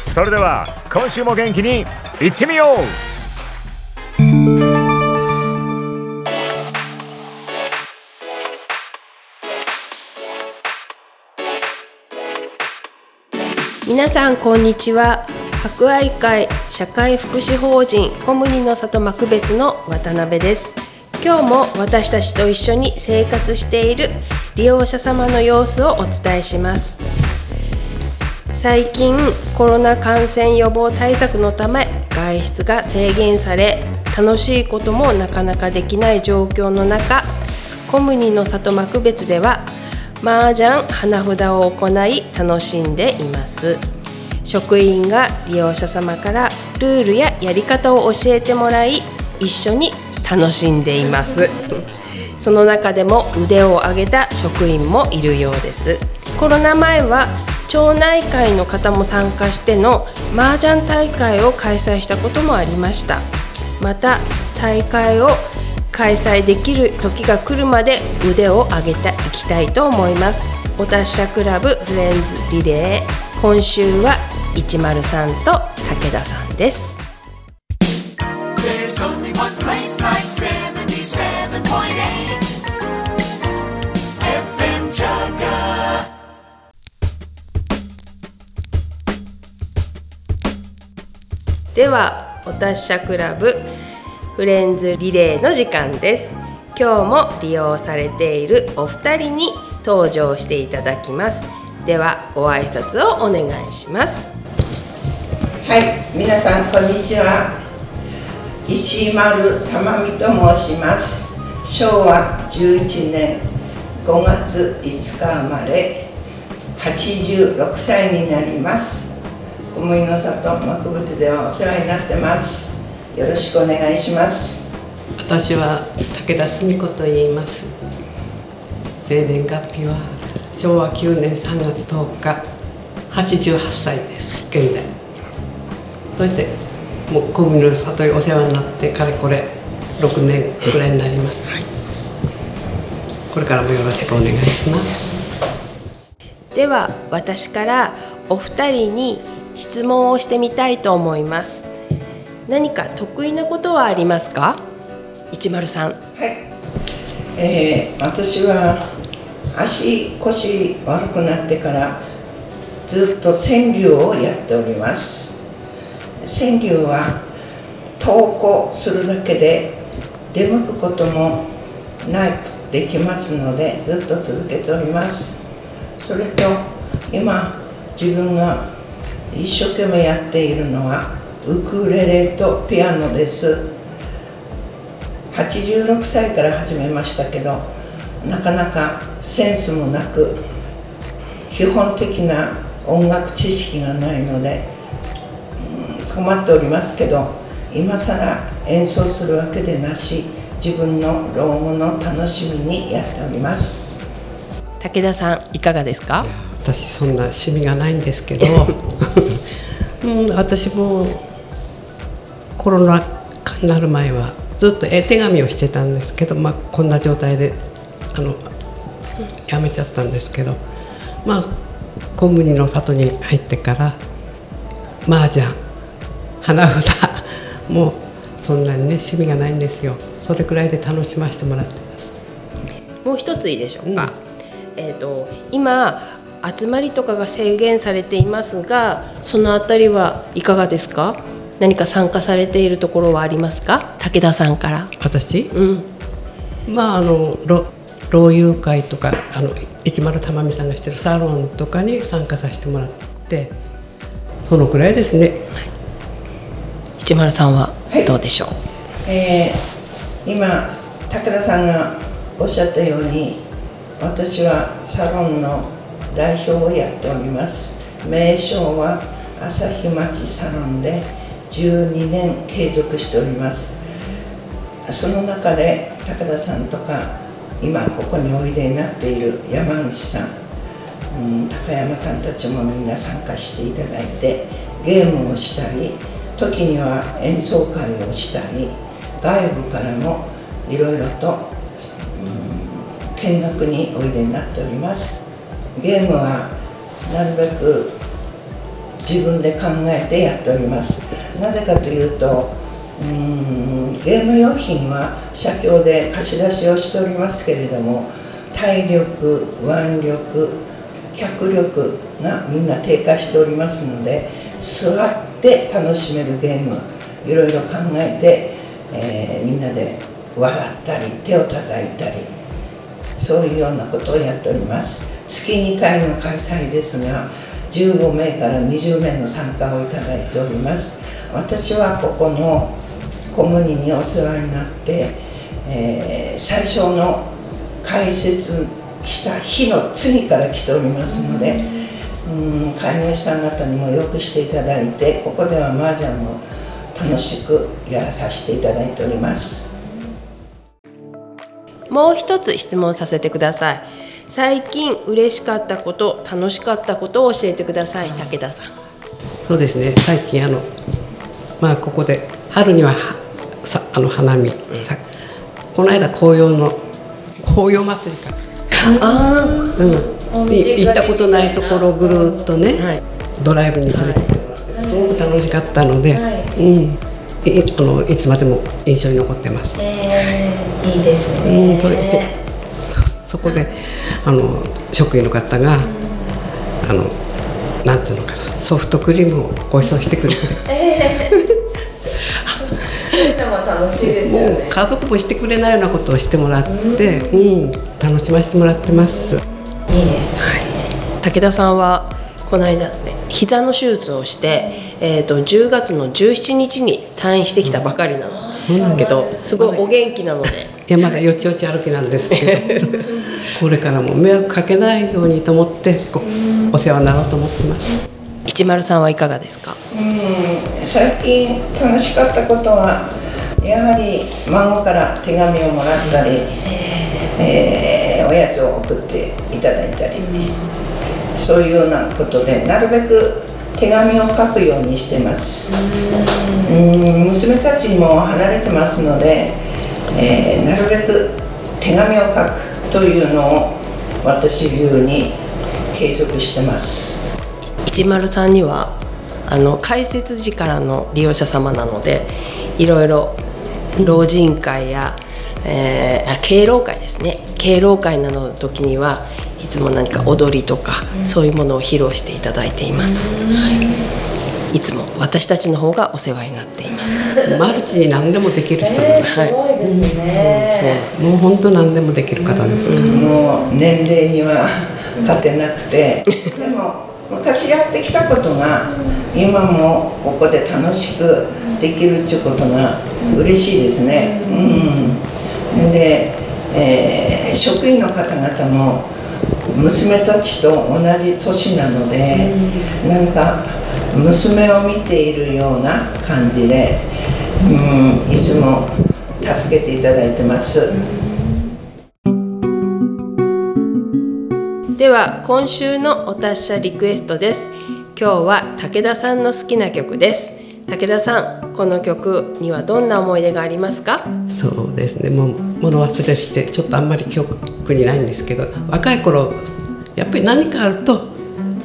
それでは今週も元気にいってみよう。皆さんこんにちは。博愛会社会福祉法人コムニの里幕別の渡辺です。今日も私たちと一緒に生活している利用者様の様子をお伝えします。最近コロナ感染予防対策のため外出が制限され楽しいこともなかなかできない状況の中コムニの里幕別では麻雀花札を行い楽しんでいます。職員が利用者様からルールややり方を教えてもらい一緒に楽しんでいます。その中でも腕を上げた職員もいるようです。コロナ前は町内会の方も参加しての麻雀大会を開催したこともありました。また大会を開催できる時が来るまで腕を上げていきたいと思います。お達者クラブフレンズリレー。今週は103と武田さんです。ではお達者クラブフレンズリレーの時間です今日も利用されているお二人に登場していただきますではご挨拶をお願いしますはい、皆さんこんにちは。石丸玉美と申します。昭和11年5月5日生まれ、86歳になります。小麦の里幕物ではお世話になってます。よろしくお願いします。私は武田澄子と言います。生年月日は昭和9年3月10日。88歳です。現在。それでもう小麦の里にお世話になってかれこれ6年ぐらいになります、これからもよろしくお願いします。では私からお二人に質問をしてみたいと思います。何か得意なことはありますか？103はい、えー私は足腰悪くなってからずっと川柳をやっております。川柳は投稿するだけで出向くこともなくできますのでずっと続けております。それと今自分が一生懸命やっているのはウクレレとピアノです。86歳から始めましたけどなかなかセンスもなく基本的な音楽知識がないので、うん困っておりますけど今更演奏するわけでなし自分の老後の楽しみにやっております。武田さんいかがですか？私そんな趣味がないんですけど、うん、私もコロナ禍になる前はずっと絵手紙をしてたんですけど、まあ、こんな状態であのやめちゃったんですけどまあ小麦の里に入ってから麻雀花札もうそんなにね趣味がないんですよ。それくらいで楽しませてもらってます。もう一ついいでしょうか、えっ、と今集まりとかが制限されていますがそのあたりはいかがですか？何か参加されているところはありますか？武田さんから。私？うん。まああのろ老友会とかあの市丸珠美さんがしてるサロンとかに参加させてもらってそのくらいですね。一丸さんははいどうでしょう、えー今武田さんがおっしゃったように私はサロンの代表をやっております。名称は朝日町サロンで12年継続しております。その中で武田さんとか今ここにおいでになっている山口さん、うん、高山さんたちもみんな参加していただいてゲームをしたり時には演奏会をしたり外部からもいろいろと、うん、見学においでになっております。ゲームはなるべく自分で考えてやっております。なぜかというとうんゲーム用品は写経で貸し出しをしておりますけれども体力腕力脚力がみんな低下しておりますので座って楽しめるゲームいろいろ考えて、えーみんなで笑ったり手を叩いたりそういうようなことをやっております。月2回の開催ですが15名から20名の参加をいただいております。私はここのコムニにお世話になって、えー最初の開設した日の次から来ておりますので、うん、飼い主さん方にもよくしていただいてここでは麻雀も楽しくやらさせていただいております。もう一つ質問させてください。最近嬉しかったこと楽しかったことを教えてください。武田さん。そうですね。最近あのまあここで春にははさあの花見、さこの間紅葉の紅葉祭りか。あうん、い行ったことないところをぐるっとね、はい。ドライブに連れてってもらって、すごく楽しかったので、うん、いあのいつまでも印象に残ってます。えー、いいですうね。ん、それそこであの職員の方が、あのなんていうのかなソフトクリームをご馳走してくれて、でも楽しいですよもうね。家族もしてくれないようなことをしてもらって、うん、楽しませてもらってます。いいです。武田さんはこの間ね膝の手術をして、えー、と10月の17日に退院してきたばかりなんだ。けどすごいお元気なので。いやまだよちよち歩きなんですけど。これからも迷惑かけないようにと思ってこうお世話になろうと思ってます。一丸さんはいかがですか？うん最近楽しかったことはやはり孫から手紙をもらったり、えー。おやつを送っていただいたり、そういうようなことでなるべく手紙を書くようにしてます。うん娘たちも離れてますので、えーなるべく手紙を書くというのを私流に継続してます。一丸さんにはあの開設時からの利用者様なのでいろいろ老人会や、えーあ敬老会ですね。敬老会などの時にはいつも何か踊りとか、そういうものを披露していただいています、はい、いつも私たちの方がお世話になっています。マルチに何でもできる人なんえー、です、すごいですね。もう本当何でもできる方ですから、もう年齢には勝てなくて。でも昔やってきたことが今もここで楽しくできるっていうことが嬉しいですね。うん、で、えー職員の方々も娘たちと同じ年なので、なんか娘を見ているような感じで、うん、いつも助けていただいてます。では今週のお達者リクエストです今日は武田さんの好きな曲です武田さんこの曲にはどんな思い出がありますか？そうですね。もう物忘れしてちょっとあんまり記憶にないんですけど若い頃やっぱり何かあると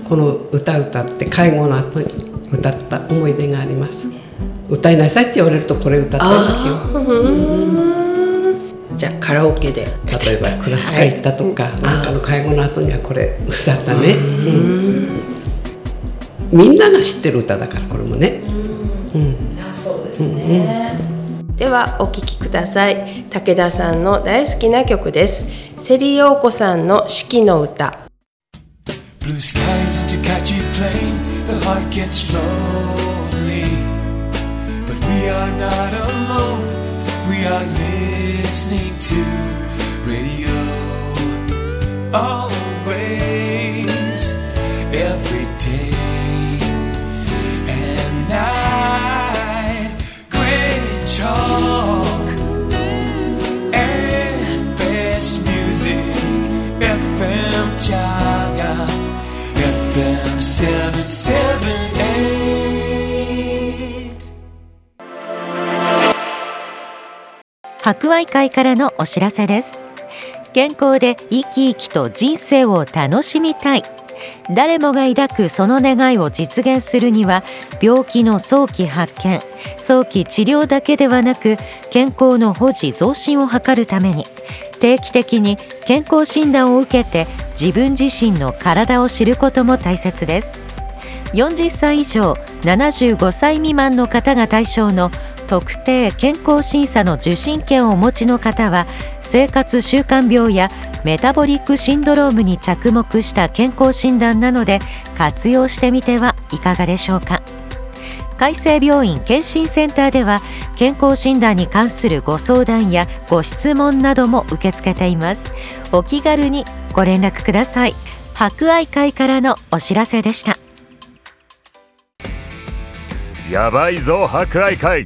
この歌歌って介護の後に歌った思い出があります。歌いなさいって言われるとこれ歌ったじゃあカラオケで。例えばクラス会行ったとか、なんかの会合の後にはこれ歌ったね、うん。みんなが知ってる歌だからこれもね、ね。ではお聴きください武田さんの大好きな曲ですセリ陽子さんの四季の歌 Blue skies into catchy plane, the heart gets lonely. But we are not alone, we are listening to radio. All 博愛会からのお知らせです。健康で生き生きと人生を楽しみたい。誰もが抱くその願いを実現するには病気の早期発見早期治療だけではなく健康の保持増進を図るために定期的に健康診断を受けて自分自身の体を知ることも大切です。40歳以上75歳未満の方が対象の特定健康審査の受診券をお持ちの方は生活習慣病やメタボリックシンドロームに着目した健康診断なので活用してみてはいかがでしょうか。海生病院健診センターでは健康診断に関するご相談やご質問なども受け付けています。お気軽にご連絡ください。博愛会からのお知らせでした。やばいぞ博愛会。